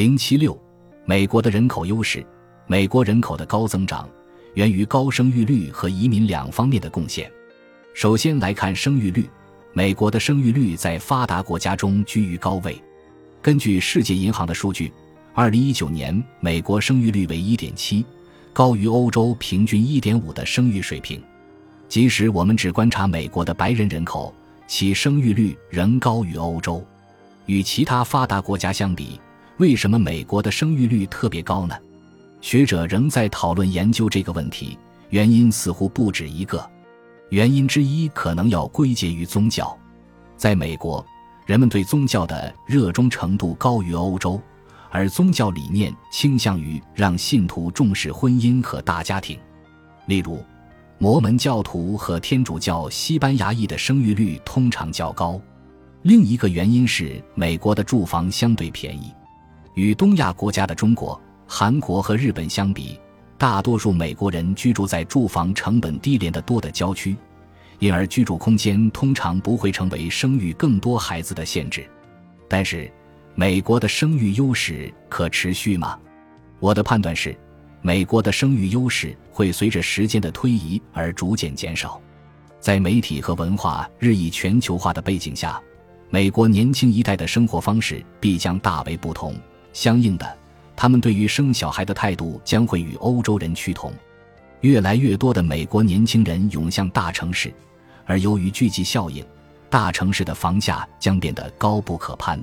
零七六，美国的人口优势。美国人口的高增长源于高生育率和移民两方面的贡献。首先来看生育率，美国的生育率在发达国家中居于高位。根据世界银行的数据，二零一九年美国生育率为一点七，高于欧洲平均一点五的生育水平。即使我们只观察美国的白人人口，其生育率仍高于欧洲。与其他发达国家相比，为什么美国的生育率特别高呢？学者仍在讨论研究这个问题，原因似乎不止一个。原因之一可能要归结于宗教。在美国，人们对宗教的热衷程度高于欧洲，而宗教理念倾向于让信徒重视婚姻和大家庭。例如，摩门教徒和天主教西班牙裔的生育率通常较高。另一个原因是美国的住房相对便宜。与东亚国家的中国、韩国和日本相比，大多数美国人居住在住房成本低廉的多的郊区，因而居住空间通常不会成为生育更多孩子的限制。但是，美国的生育优势可持续吗？我的判断是，美国的生育优势会随着时间的推移而逐渐减少。在媒体和文化日益全球化的背景下，美国年轻一代的生活方式必将大为不同。相应的，他们对于生小孩的态度将会与欧洲人趋同。越来越多的美国年轻人涌向大城市，而由于聚集效应，大城市的房价将变得高不可攀，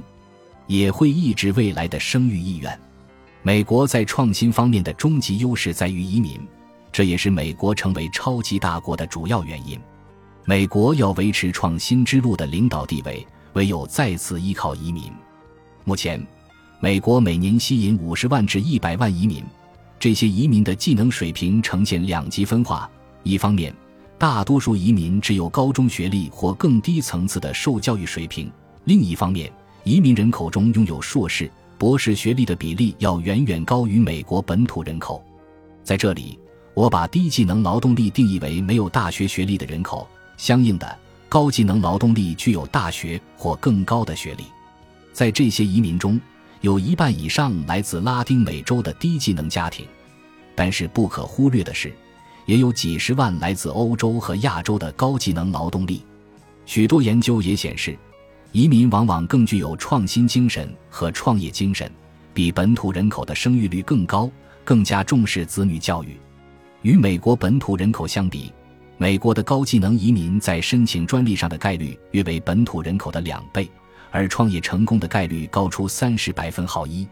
也会抑制未来的生育意愿。美国在创新方面的终极优势在于移民，这也是美国成为超级大国的主要原因。美国要维持创新之路的领导地位，唯有再次依靠移民。目前。美国每年吸引五十万至一百万移民，这些移民的技能水平呈现两极分化。一方面，大多数移民只有高中学历或更低层次的受教育水平；另一方面，移民人口中拥有硕士、博士学历的比例要远远高于美国本土人口。在这里，我把低技能劳动力定义为没有大学学历的人口，相应的，高技能劳动力具有大学或更高的学历。在这些移民中，有一半以上来自拉丁美洲的低技能家庭，但是不可忽略的是，也有几十万来自欧洲和亚洲的高技能劳动力。许多研究也显示，移民往往更具有创新精神和创业精神，比本土人口的生育率更高，更加重视子女教育。与美国本土人口相比，美国的高技能移民在申请专利上的概率约为本土人口的两倍。而创业成功的概率高出三十百分号一。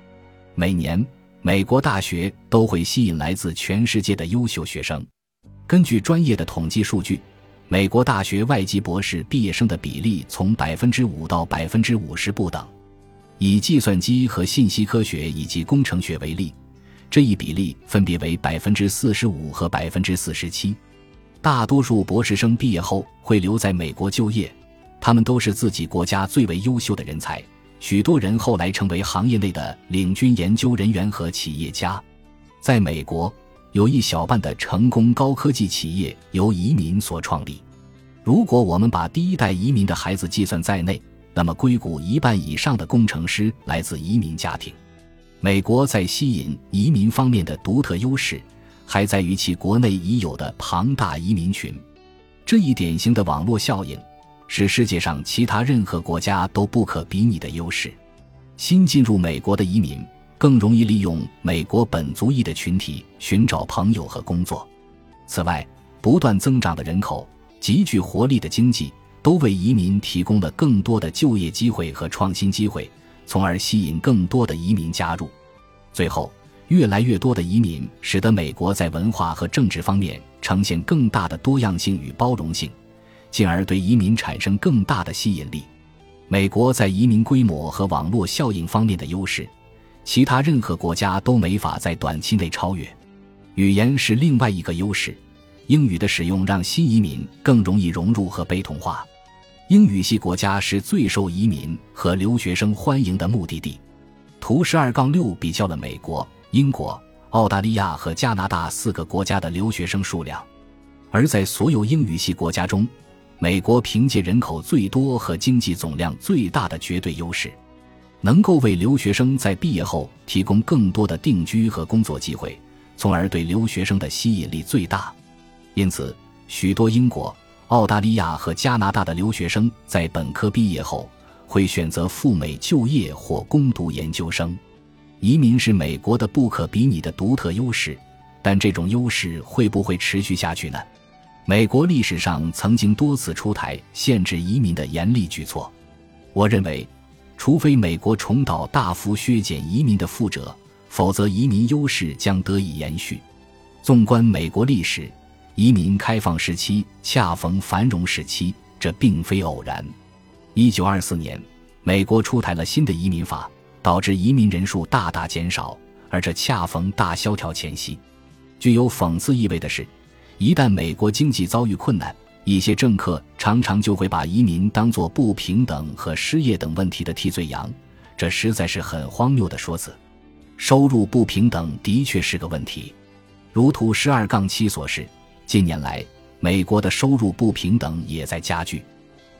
每年，美国大学都会吸引来自全世界的优秀学生。根据专业的统计数据，美国大学外籍博士毕业生的比例从百分之五到百分之五十不等。以计算机和信息科学以及工程学为例，这一比例分别为百分之四十五和百分之四十七。大多数博士生毕业后会留在美国就业。他们都是自己国家最为优秀的人才，许多人后来成为行业内的领军研究人员和企业家。在美国，有一小半的成功高科技企业由移民所创立。如果我们把第一代移民的孩子计算在内，那么硅谷一半以上的工程师来自移民家庭。美国在吸引移民方面的独特优势，还在于其国内已有的庞大移民群。这一典型的网络效应。是世界上其他任何国家都不可比拟的优势。新进入美国的移民更容易利用美国本族裔的群体寻找朋友和工作。此外，不断增长的人口、极具活力的经济，都为移民提供了更多的就业机会和创新机会，从而吸引更多的移民加入。最后，越来越多的移民使得美国在文化和政治方面呈现更大的多样性与包容性。进而对移民产生更大的吸引力。美国在移民规模和网络效应方面的优势，其他任何国家都没法在短期内超越。语言是另外一个优势，英语的使用让新移民更容易融入和被同化。英语系国家是最受移民和留学生欢迎的目的地。图十二杠六比较了美国、英国、澳大利亚和加拿大四个国家的留学生数量，而在所有英语系国家中。美国凭借人口最多和经济总量最大的绝对优势，能够为留学生在毕业后提供更多的定居和工作机会，从而对留学生的吸引力最大。因此，许多英国、澳大利亚和加拿大的留学生在本科毕业后会选择赴美就业或攻读研究生。移民是美国的不可比拟的独特优势，但这种优势会不会持续下去呢？美国历史上曾经多次出台限制移民的严厉举措。我认为，除非美国重蹈大幅削减移民的覆辙，否则移民优势将得以延续。纵观美国历史，移民开放时期恰逢繁荣时期，这并非偶然。一九二四年，美国出台了新的移民法。导致移民人数大大减少，而这恰逢大萧条前夕。具有讽刺意味的是，一旦美国经济遭遇困难，一些政客常常就会把移民当作不平等和失业等问题的替罪羊，这实在是很荒谬的说辞。收入不平等的确是个问题，如图十二杠七所示，近年来美国的收入不平等也在加剧。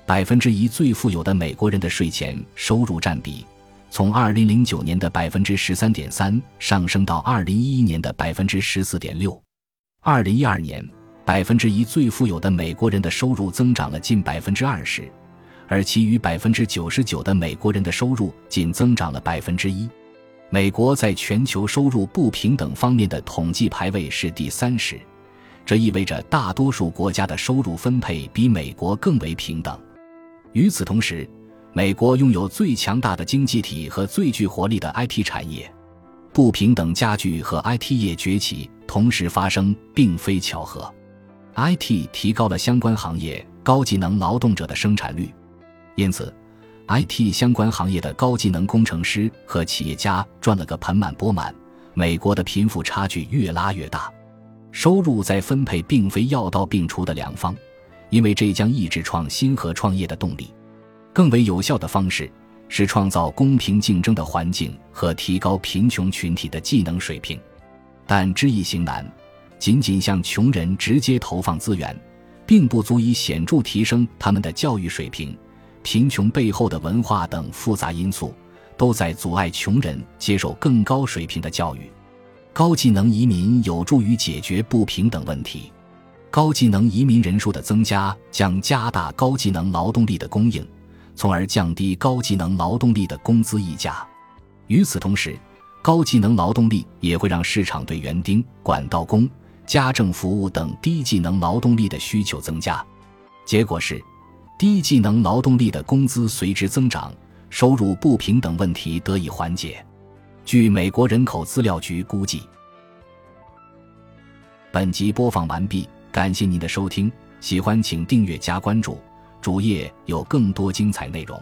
百分之一最富有的美国人的税前收入占比。从二零零九年的百分之十三点三上升到二零一一年的百分之十四点六，二零一二年，百分之一最富有的美国人的收入增长了近百分之二十，而其余百分之九十九的美国人的收入仅增长了百分之一。美国在全球收入不平等方面的统计排位是第三十，这意味着大多数国家的收入分配比美国更为平等。与此同时，美国拥有最强大的经济体和最具活力的 IT 产业，不平等加剧和 IT 业崛起同时发生并非巧合。IT 提高了相关行业高技能劳动者的生产率，因此，IT 相关行业的高技能工程师和企业家赚了个盆满钵满。美国的贫富差距越拉越大，收入再分配并非药到病除的良方，因为这将抑制创新和创业的动力。更为有效的方式是创造公平竞争的环境和提高贫穷群体的技能水平，但知易行难，仅仅向穷人直接投放资源，并不足以显著提升他们的教育水平。贫穷背后的文化等复杂因素都在阻碍穷人接受更高水平的教育。高技能移民有助于解决不平等问题。高技能移民人数的增加将加大高技能劳动力的供应。从而降低高技能劳动力的工资溢价。与此同时，高技能劳动力也会让市场对园丁、管道工、家政服务等低技能劳动力的需求增加。结果是，低技能劳动力的工资随之增长，收入不平等问题得以缓解。据美国人口资料局估计，本集播放完毕，感谢您的收听，喜欢请订阅加关注。主页有更多精彩内容。